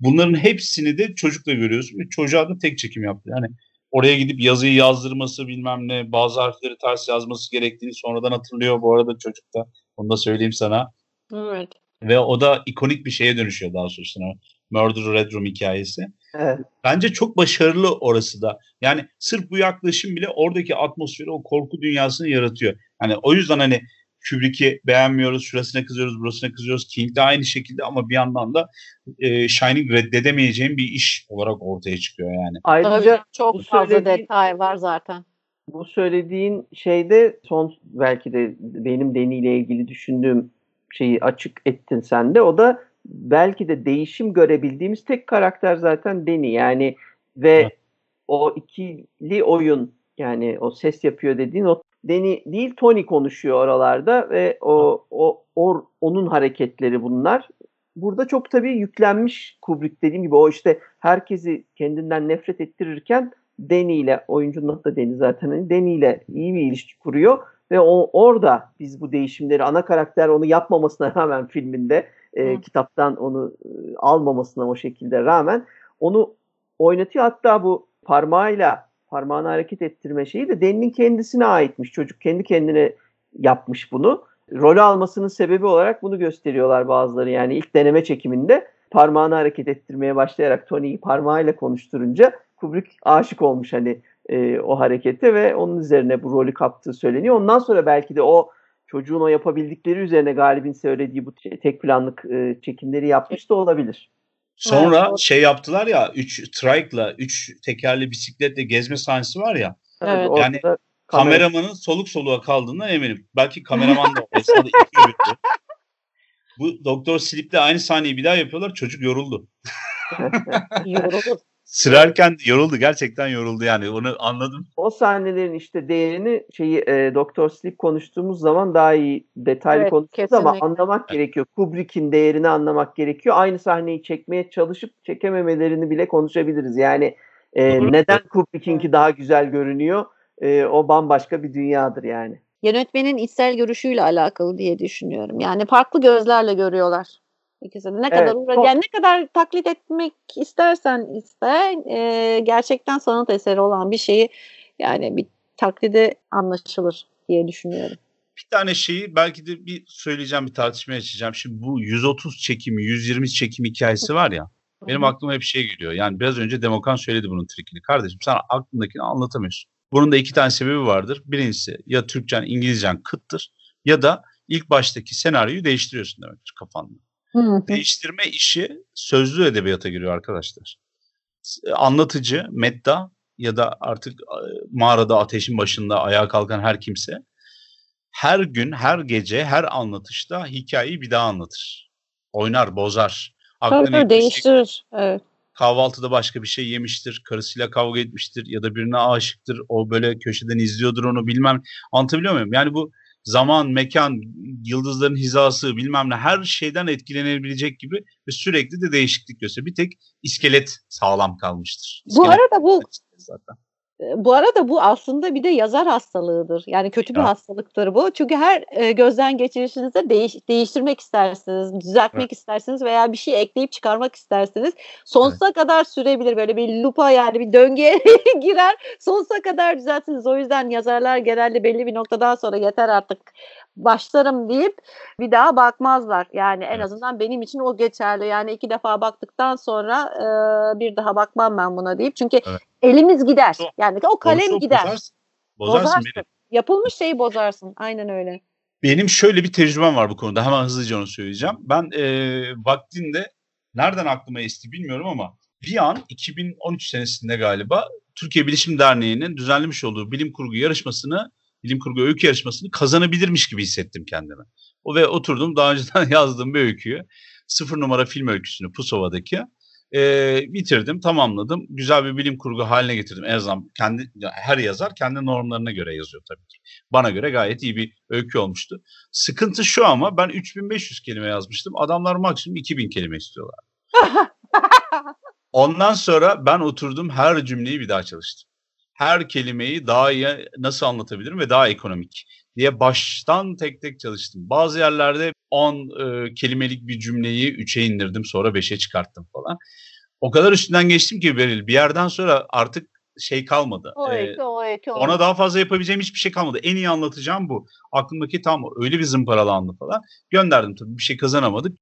B: Bunların hepsini de çocukla görüyorsun. Ve çocuğa da tek çekim yaptı. Yani oraya gidip yazıyı yazdırması bilmem ne bazı harfleri ters yazması gerektiğini sonradan hatırlıyor bu arada çocukta. Onu da söyleyeyim sana.
C: Evet.
B: Ve o da ikonik bir şeye dönüşüyor daha sonrasında. Murder Red Room hikayesi.
A: Evet.
B: Bence çok başarılı orası da. Yani sırf bu yaklaşım bile oradaki atmosferi, o korku dünyasını yaratıyor. Yani o yüzden hani Kubrick'i beğenmiyoruz, şurasına kızıyoruz, burasına kızıyoruz. King de aynı şekilde ama bir yandan da e, Shining reddedemeyeceğim bir iş olarak ortaya çıkıyor yani.
A: Ayrıca
C: Tabii, çok
A: bu
C: fazla detay var zaten.
A: bu söylediğin şeyde son belki de benim Deni ile ilgili düşündüğüm şeyi açık ettin sen de. O da belki de değişim görebildiğimiz tek karakter zaten Deni. Yani ve
B: Evet.
A: o ikili oyun yani o ses yapıyor dediğin o Deni değil Tony konuşuyor oralarda ve o, o, o onun hareketleri bunlar. Burada çok tabii yüklenmiş Kubrick dediğim gibi o işte herkesi kendinden nefret ettirirken Danny ile oyuncunun adı da Danny zaten hani Danny ile iyi bir ilişki kuruyor ve o orada biz bu değişimleri ana karakter onu yapmamasına rağmen filminde e, kitaptan onu e, almamasına o şekilde rağmen onu oynatıyor. Hatta bu parmağıyla parmağını hareket ettirme şeyi de Danny'nin kendisine aitmiş. Çocuk kendi kendine yapmış bunu. Rolü almasının sebebi olarak bunu gösteriyorlar bazıları. Yani ilk deneme çekiminde parmağını hareket ettirmeye başlayarak Tony'yi parmağıyla konuşturunca Kubrick aşık olmuş hani e, o harekete ve onun üzerine bu rolü kaptığı söyleniyor. Ondan sonra belki de o çocuğun o yapabildikleri üzerine Galip'in söylediği bu te- tek planlık e, çekimleri yapmış da olabilir.
B: Sonra
C: Evet.
B: şey yaptılar ya 3 trike'la 3 tekerli bisikletle gezme sahnesi var ya.
C: Evet.
A: orada
B: Yani
A: kamera-
B: Kameramanın soluk soluğa kaldığından eminim. Belki kameraman da esnada iki öbürü. Bu Doktor Sleep'le aynı sahneyi bir daha yapıyorlar. Çocuk yoruldu.
C: Yorulur.
B: Sürerken yoruldu. Gerçekten yoruldu yani. Onu anladım.
A: o sahnelerin işte değerini şeyi e, Doktor Sleep konuştuğumuz zaman daha iyi detaylı
C: Evet,
A: konuşuruz ama anlamak gerekiyor. Kubrick'in değerini anlamak gerekiyor. Aynı sahneyi çekmeye çalışıp çekememelerini bile konuşabiliriz. Yani e,
B: Doğru.
A: neden Kubrick'inki daha güzel görünüyor? E, o bambaşka bir dünyadır yani.
C: Yönetmenin içsel görüşüyle alakalı diye düşünüyorum. Yani farklı gözlerle görüyorlar. İkisi de. Ne kadar
A: Evet,
C: uğra- yani ne kadar taklit etmek istersen iste e, gerçekten sanat eseri olan bir şeyi yani bir taklide anlaşılır diye düşünüyorum.
B: Bir tane şeyi belki de bir söyleyeceğim, bir tartışmaya açacağım. Şimdi bu 130 çekimi, 120 çekim hikayesi var ya. Benim aklıma hep şey geliyor. Yani biraz önce Demokan söyledi bunun trikini. Kardeşim sen aklındakini anlatamıyorsun. Bunun da iki tane sebebi vardır. Birincisi ya Türkçen, İngilizcen kıttır ya da ilk baştaki senaryoyu değiştiriyorsun demektir kafanda.
C: Hı.
B: Değiştirme işi sözlü edebiyata giriyor arkadaşlar. S- Anlatıcı, metta ya da artık e, mağarada ateşin başında ayağa kalkan her kimse her gün, her gece, her anlatışta hikayeyi bir daha anlatır. Oynar, bozar.
C: Tabii tabii değiştirir. Evet.
B: kahvaltıda başka bir şey yemiştir, karısıyla kavga etmiştir ya da birine aşıktır. O böyle köşeden izliyordur onu bilmem. Anlatabiliyor muyum? Yani bu zaman, mekan, yıldızların hizası bilmem ne her şeyden etkilenebilecek gibi ve sürekli de değişiklik gösteriyor. Bir tek iskelet sağlam kalmıştır.
C: Bu
B: İskelet
C: arada bu
B: zaten.
C: Bu arada bu aslında bir de yazar hastalığıdır. Yani kötü bir
B: Ya.
C: hastalıktır bu. Çünkü her e, gözden geçirişinizde değiş, değiştirmek istersiniz, düzeltmek istersiniz veya bir şey ekleyip çıkarmak istersiniz. Sonsuza kadar sürebilir böyle bir lupa yani bir döngüye girer. Sonsuza kadar düzeltiniz. O yüzden yazarlar genelde belli bir noktadan sonra yeter artık başlarım deyip bir daha bakmazlar. Yani en
B: Evet.
C: azından benim için o geçerli. Yani iki defa baktıktan sonra e, bir daha bakmam ben buna deyip. Çünkü
B: Evet.
C: Elimiz gider. Yani o kalem gider.
B: Bozarsın. Bozarsın,
C: Bozarsın.
B: beni.
C: Yapılmış şeyi bozarsın. Aynen öyle.
B: Benim şöyle bir tecrübem var bu konuda. Hemen hızlıca onu söyleyeceğim. Ben e, vaktinde nereden aklıma esti bilmiyorum ama bir an 2013 senesinde galiba Türkiye Bilişim Derneği'nin düzenlemiş olduğu bilim kurgu yarışmasını, bilim kurgu öykü yarışmasını kazanabilirmiş gibi hissettim kendimi. O ve oturdum daha önceden yazdığım bir öyküyü, sıfır numara film öyküsünü Pusova'daki e, bitirdim, tamamladım. Güzel bir bilim kurgu haline getirdim. En azından kendi her yazar kendi normlarına göre yazıyor tabii ki. Bana göre gayet iyi bir öykü olmuştu. Sıkıntı şu ama ben 3500 kelime yazmıştım. Adamlar maksimum 2000 kelime istiyorlar. Ondan sonra ben oturdum her cümleyi bir daha çalıştım. Her kelimeyi daha iyi nasıl anlatabilirim ve daha ekonomik diye baştan tek tek çalıştım. Bazı yerlerde 10 e, kelimelik bir cümleyi 3'e indirdim sonra 5'e çıkarttım falan. O kadar üstünden geçtim ki Beril bir yerden sonra artık şey kalmadı.
C: O
B: Ee,
C: öykü, o
B: ona daha fazla yapabileceğim hiçbir şey kalmadı. En iyi anlatacağım bu. Aklımdaki tam öyle bir zımparalandı falan. Gönderdim tabii bir şey kazanamadık.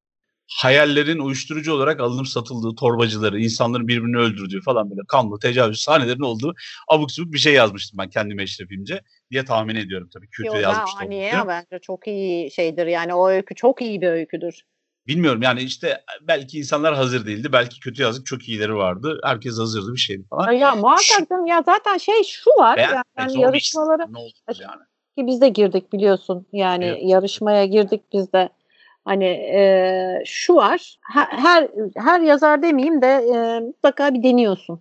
B: Hayallerin uyuşturucu olarak alınıp satıldığı torbacıları, insanların birbirini öldürdüğü falan böyle kanlı tecavüz sahnelerin olduğu abuk subuk bir şey yazmıştım ben kendime eşrefimce diye tahmin ediyorum tabii. Kötü
C: Yok ya
B: yazmış da
C: niye
B: olabilirim.
C: bence çok iyi şeydir. Yani o öykü çok iyi bir öyküdür.
B: Bilmiyorum yani işte belki insanlar hazır değildi. Belki kötü yazık çok iyileri vardı. Herkes hazırdı bir şeydi falan.
C: Ya muhakkak canım, ya zaten şey şu var.
B: Beğen-
C: yani,
B: e,
C: yani yarışmalara
B: Ne oldu yani?
C: ki biz de girdik biliyorsun. Yani
B: Evet.
C: yarışmaya girdik biz de. Hani e, şu var. Her, her yazar demeyeyim de e, mutlaka bir deniyorsun.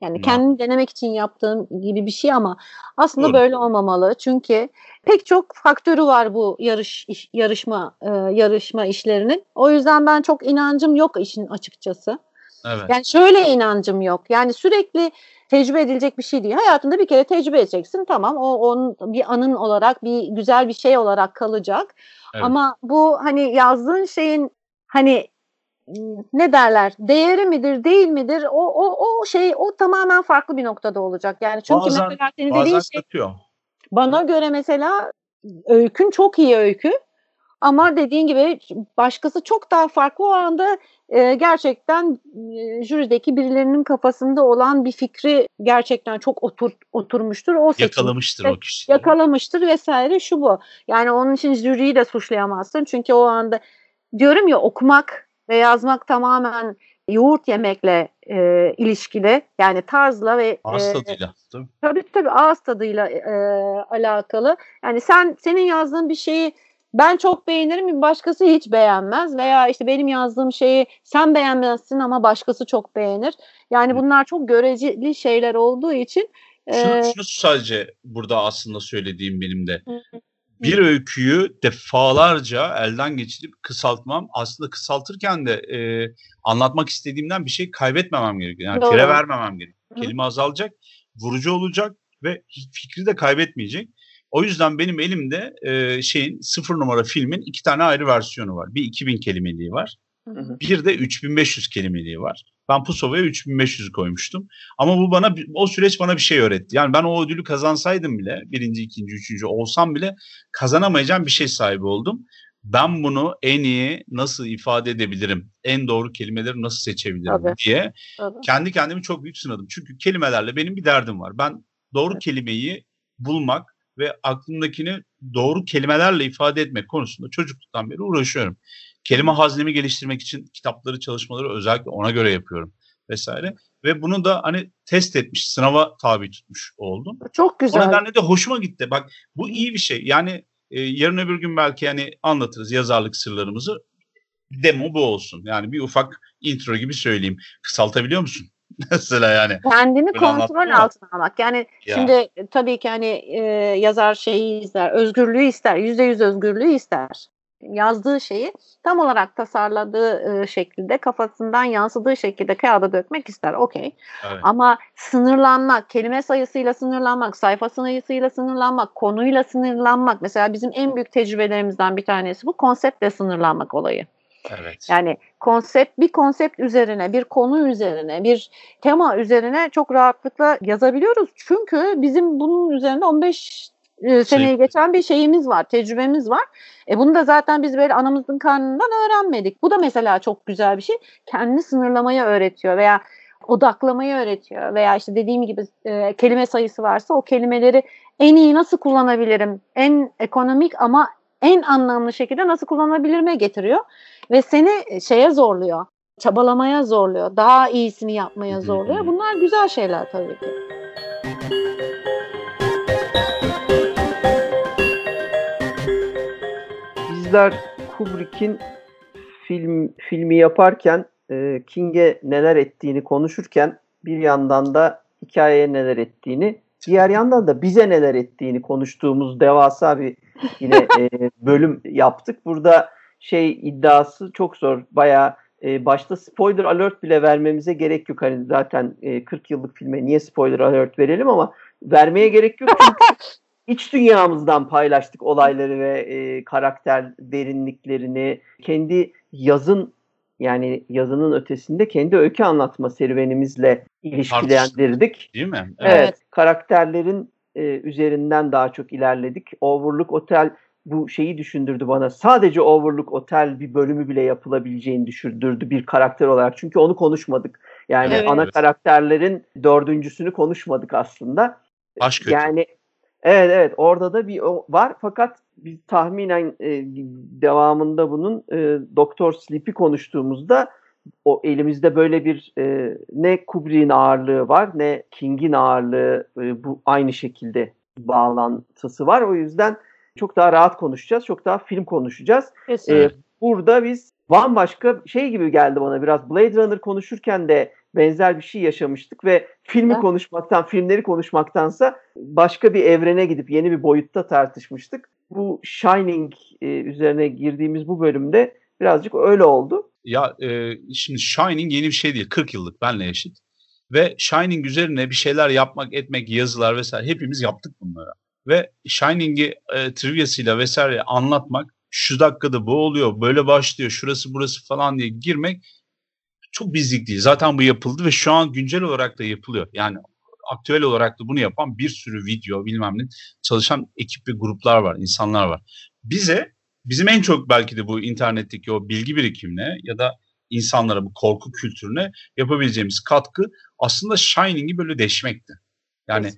C: Yani
B: Ya.
C: kendini denemek için yaptığın gibi bir şey ama aslında
B: Doğru.
C: böyle olmamalı. Çünkü pek çok faktörü var bu yarış iş- yarışma e, yarışma işlerinin. O yüzden ben çok inancım yok işin açıkçası.
B: Evet.
C: Yani şöyle inancım yok. Yani sürekli tecrübe edilecek bir şey değil. Hayatında bir kere tecrübe edeceksin. Tamam o onun bir anın olarak bir güzel bir şey olarak kalacak.
B: Evet.
C: Ama bu hani yazdığın şeyin hani ne derler değeri midir değil midir o o o şey o tamamen farklı bir noktada olacak. Yani çünkü
B: Bazen-
C: mesela senin dediğin şey
B: katıyor.
C: bana göre mesela öykün çok iyi öykü. Ama dediğin gibi başkası çok daha farklı o anda e, gerçekten e, jürideki birilerinin kafasında olan bir fikri gerçekten çok otur, oturmuştur. O seçim
B: Yakalamıştır o kişi.
C: yakalamıştır vesaire şu bu. Yani onun için jüriyi de suçlayamazsın. Çünkü o anda diyorum ya okumak ve yazmak tamamen yoğurt yemekle e, ilişkili. Yani tarzla ve
B: Ağız
C: e,
B: tadıyla. Tabii.
C: Tabii tabii ağız tadıyla e, alakalı. Yani sen senin yazdığın bir şeyi ben çok beğenirim, bir başkası hiç beğenmez veya işte benim yazdığım şeyi sen beğenmezsin ama başkası çok beğenir. Yani bunlar çok göreceli şeyler olduğu için
B: Şunu,
C: e,
B: şunu sadece burada aslında söylediğim benim de. Bir öyküyü defalarca elden geçirip kısaltmam aslında kısaltırken de e, anlatmak istediğimden bir şey kaybetmemem gerekiyor. Yani
C: Doğru.
B: kere vermemem gerekiyor. Kelime azalacak, vurucu olacak ve fikri de kaybetmeyecek. O yüzden benim elimde e, şeyin sıfır numara filmin iki tane ayrı versiyonu var. Bir 2000 kelimeliği var.
A: Hı hı.
B: Bir de 3500 kelimeliği var. Ben Pusova'ya 3500 koymuştum. Ama bu bana o süreç bana bir şey öğretti. Yani ben o ödülü kazansaydım bile birinci, ikinci, üçüncü olsam bile kazanamayacağım bir şey sahibi oldum. Ben bunu en iyi nasıl ifade edebilirim? En doğru kelimeleri nasıl seçebilirim
C: Tabii.
B: diye
C: tabii.
B: kendi kendimi çok büyük sınadım. Çünkü kelimelerle benim bir derdim var. Ben doğru
C: Evet.
B: kelimeyi bulmak ve aklımdakini doğru kelimelerle ifade etmek konusunda çocukluktan beri uğraşıyorum. Kelime haznemi geliştirmek için kitapları, çalışmaları özellikle ona göre yapıyorum vesaire. Ve bunu da hani test etmiş, sınava tabi tutmuş oldum.
C: çok
B: O
C: güzel.
B: nedenle de hoşuma gitti. Bak bu iyi bir şey. Yani e, yarın öbür gün belki hani anlatırız yazarlık sırlarımızı. Demo bu olsun. Yani bir ufak intro gibi söyleyeyim. Kısaltabiliyor musun? Mesela yani.
C: Kendini
B: Böyle
C: kontrol altına almak. Yani
B: Ya.
C: şimdi e, tabii ki hani e, yazar şeyi ister, özgürlüğü ister, yüzde yüz özgürlüğü ister. yazdığı şeyi tam olarak tasarladığı e, şekilde kafasından yansıdığı şekilde kağıda dökmek ister. Okey. Evet. Ama sınırlanmak, kelime sayısıyla sınırlanmak, sayfa sayısıyla sınırlanmak, konuyla sınırlanmak. Mesela bizim en büyük tecrübelerimizden bir tanesi bu konseptle sınırlanmak olayı.
B: Evet.
C: Yani konsept bir konsept üzerine, bir konu üzerine, bir tema üzerine çok rahatlıkla yazabiliyoruz. Çünkü bizim bunun üzerinde 15 e, seneyi şey, geçen bir şeyimiz var, tecrübemiz var. E bunu da zaten biz böyle anamızın karnından öğrenmedik. Bu da mesela çok güzel bir şey. Kendini sınırlamayı öğretiyor veya odaklamayı öğretiyor veya işte dediğim gibi e, kelime sayısı varsa o kelimeleri en iyi nasıl kullanabilirim? En ekonomik ama en anlamlı şekilde nasıl kullanabilirime getiriyor ve seni şeye zorluyor. Çabalamaya zorluyor. Daha iyisini yapmaya zorluyor. Bunlar güzel şeyler tabii ki.
A: Bizler Kubrick'in film filmi yaparken e, King'e neler ettiğini konuşurken bir yandan da hikayeye neler ettiğini, diğer yandan da bize neler ettiğini konuştuğumuz devasa bir yine e, bölüm yaptık. Burada şey iddiası çok zor. Bayağı e, başta spoiler alert bile vermemize gerek yok. Hani zaten e, 40 yıllık filme niye spoiler alert verelim ama vermeye gerek yok çünkü iç dünyamızdan paylaştık olayları ve e, karakter derinliklerini. Kendi yazın yani yazının ötesinde kendi öykü anlatma serüvenimizle ilişkilendirdik.
B: Değil mi?
A: Evet. evet karakterlerin e, üzerinden daha çok ilerledik. Overlook Otel bu şeyi düşündürdü bana. Sadece Overlook Otel bir bölümü bile yapılabileceğini düşündürdü bir karakter olarak. Çünkü onu konuşmadık. Yani evet. ana karakterlerin dördüncüsünü konuşmadık aslında.
B: Baş kötü.
A: Yani evet evet orada da bir o var fakat biz tahminen e, devamında bunun e, Doktor Sleep'i konuştuğumuzda o elimizde böyle bir e, ne Kubrick'in ağırlığı var ne King'in ağırlığı e, bu aynı şekilde bağlantısı var. O yüzden çok daha rahat konuşacağız. Çok daha film konuşacağız. Ee, burada biz bambaşka şey gibi geldi bana biraz Blade Runner konuşurken de benzer bir şey yaşamıştık ve filmi evet. konuşmaktan, filmleri konuşmaktansa başka bir evrene gidip yeni bir boyutta tartışmıştık. Bu Shining e, üzerine girdiğimiz bu bölümde birazcık öyle oldu.
B: Ya e, şimdi Shining yeni bir şey değil. 40 yıllık benle eşit. Ve Shining üzerine bir şeyler yapmak, etmek, yazılar vesaire hepimiz yaptık bunları ve Shining'i e, triviasıyla vesaire anlatmak şu dakikada bu oluyor, böyle başlıyor, şurası burası falan diye girmek çok bizlik değil. Zaten bu yapıldı ve şu an güncel olarak da yapılıyor. Yani aktüel olarak da bunu yapan bir sürü video bilmem ne çalışan ekip ve gruplar var, insanlar var. Bize bizim en çok belki de bu internetteki o bilgi birikimine ya da insanlara bu korku kültürüne yapabileceğimiz katkı aslında Shining'i böyle deşmekti. Yani.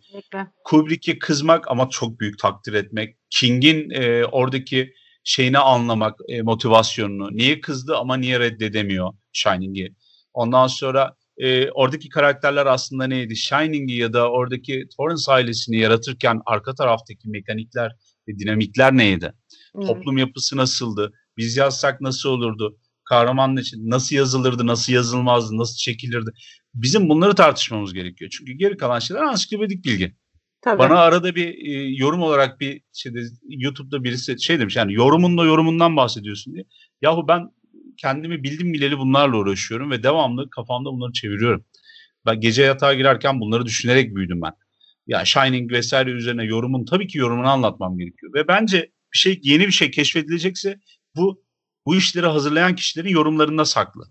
B: Kubrick'e kızmak ama çok büyük takdir etmek. King'in e, oradaki şeyini anlamak, e, motivasyonunu. Niye kızdı ama niye reddedemiyor Shining'i. Ondan sonra e, oradaki karakterler aslında neydi? Shining'i ya da oradaki Torrance ailesini yaratırken arka taraftaki mekanikler ve dinamikler neydi? Hmm. Toplum yapısı nasıldı? Biz yazsak nasıl olurdu? Kahramanın için nasıl yazılırdı, nasıl yazılmazdı, nasıl çekilirdi? Bizim bunları tartışmamız gerekiyor. Çünkü geri kalan şeyler ansiklopedik bilgi. Tabii. Bana arada bir e, yorum olarak bir şeyde YouTube'da birisi şey demiş yani yorumunla yorumundan bahsediyorsun diye. Yahu ben kendimi bildim bileli bunlarla uğraşıyorum ve devamlı kafamda bunları çeviriyorum. Ben gece yatağa girerken bunları düşünerek büyüdüm ben. Ya Shining vesaire üzerine yorumun tabii ki yorumunu anlatmam gerekiyor. Ve bence bir şey yeni bir şey keşfedilecekse bu bu işleri hazırlayan kişilerin yorumlarında saklı.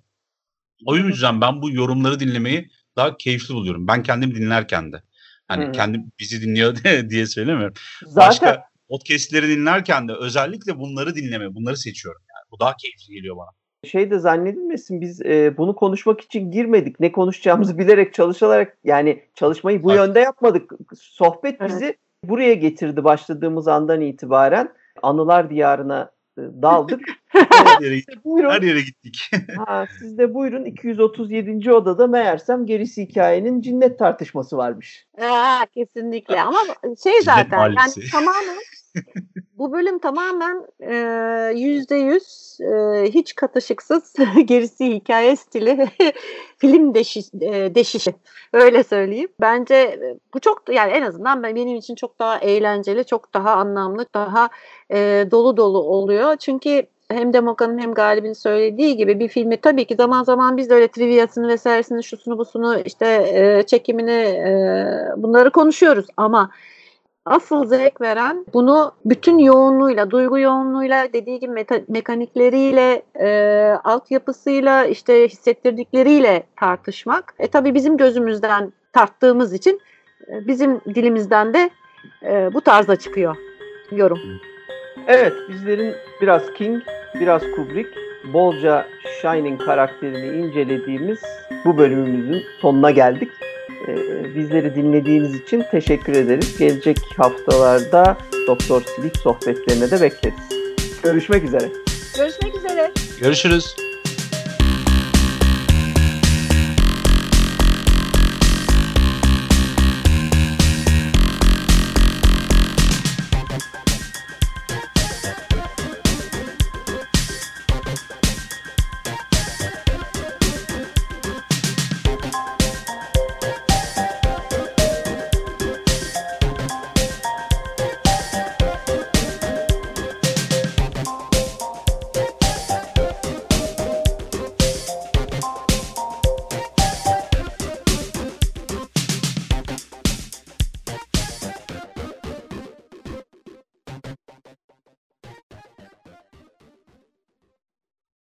B: O yüzden ben bu yorumları dinlemeyi daha keyifli buluyorum. Ben kendim dinlerken de. Hani Hı-hı. kendim bizi dinliyor diye söylemiyorum. Zaten... Başka podcastleri dinlerken de özellikle bunları dinleme, bunları seçiyorum. Yani bu daha keyifli geliyor bana.
A: Şey de zannedilmesin biz e, bunu konuşmak için girmedik. Ne konuşacağımızı bilerek çalışarak yani çalışmayı bu evet. yönde yapmadık. Sohbet bizi evet. buraya getirdi başladığımız andan itibaren. Anılar diyarına daldık.
B: her, yere, buyurun. her yere gittik.
A: ha, siz de buyurun 237. odada meğersem gerisi hikayenin cinnet tartışması varmış.
C: Aa, kesinlikle ama şey zaten yani tamamen bu bölüm tamamen yüzde yüz hiç katışıksız gerisi hikaye stili film deşi, e, deşişi öyle söyleyeyim. Bence bu çok yani en azından benim için çok daha eğlenceli, çok daha anlamlı, daha e, dolu dolu oluyor. Çünkü hem Demoka'nın hem Galip'in söylediği gibi bir filmi tabii ki zaman zaman biz de öyle triviasını vesairesini şusunu busunu işte e, çekimini e, bunları konuşuyoruz ama asıl zevk veren bunu bütün yoğunluğuyla, duygu yoğunluğuyla, dediği gibi meta, mekanikleriyle, e, altyapısıyla, işte hissettirdikleriyle tartışmak. E tabii bizim gözümüzden tarttığımız için e, bizim dilimizden de e, bu tarzda çıkıyor yorum.
A: Evet, bizlerin biraz King, biraz Kubrick, bolca Shining karakterini incelediğimiz bu bölümümüzün sonuna geldik. Ee, bizleri dinlediğiniz için teşekkür ederiz. Gelecek haftalarda Doktor Silik sohbetlerine de bekleriz. Görüşmek üzere.
C: Görüşmek üzere.
B: Görüşürüz.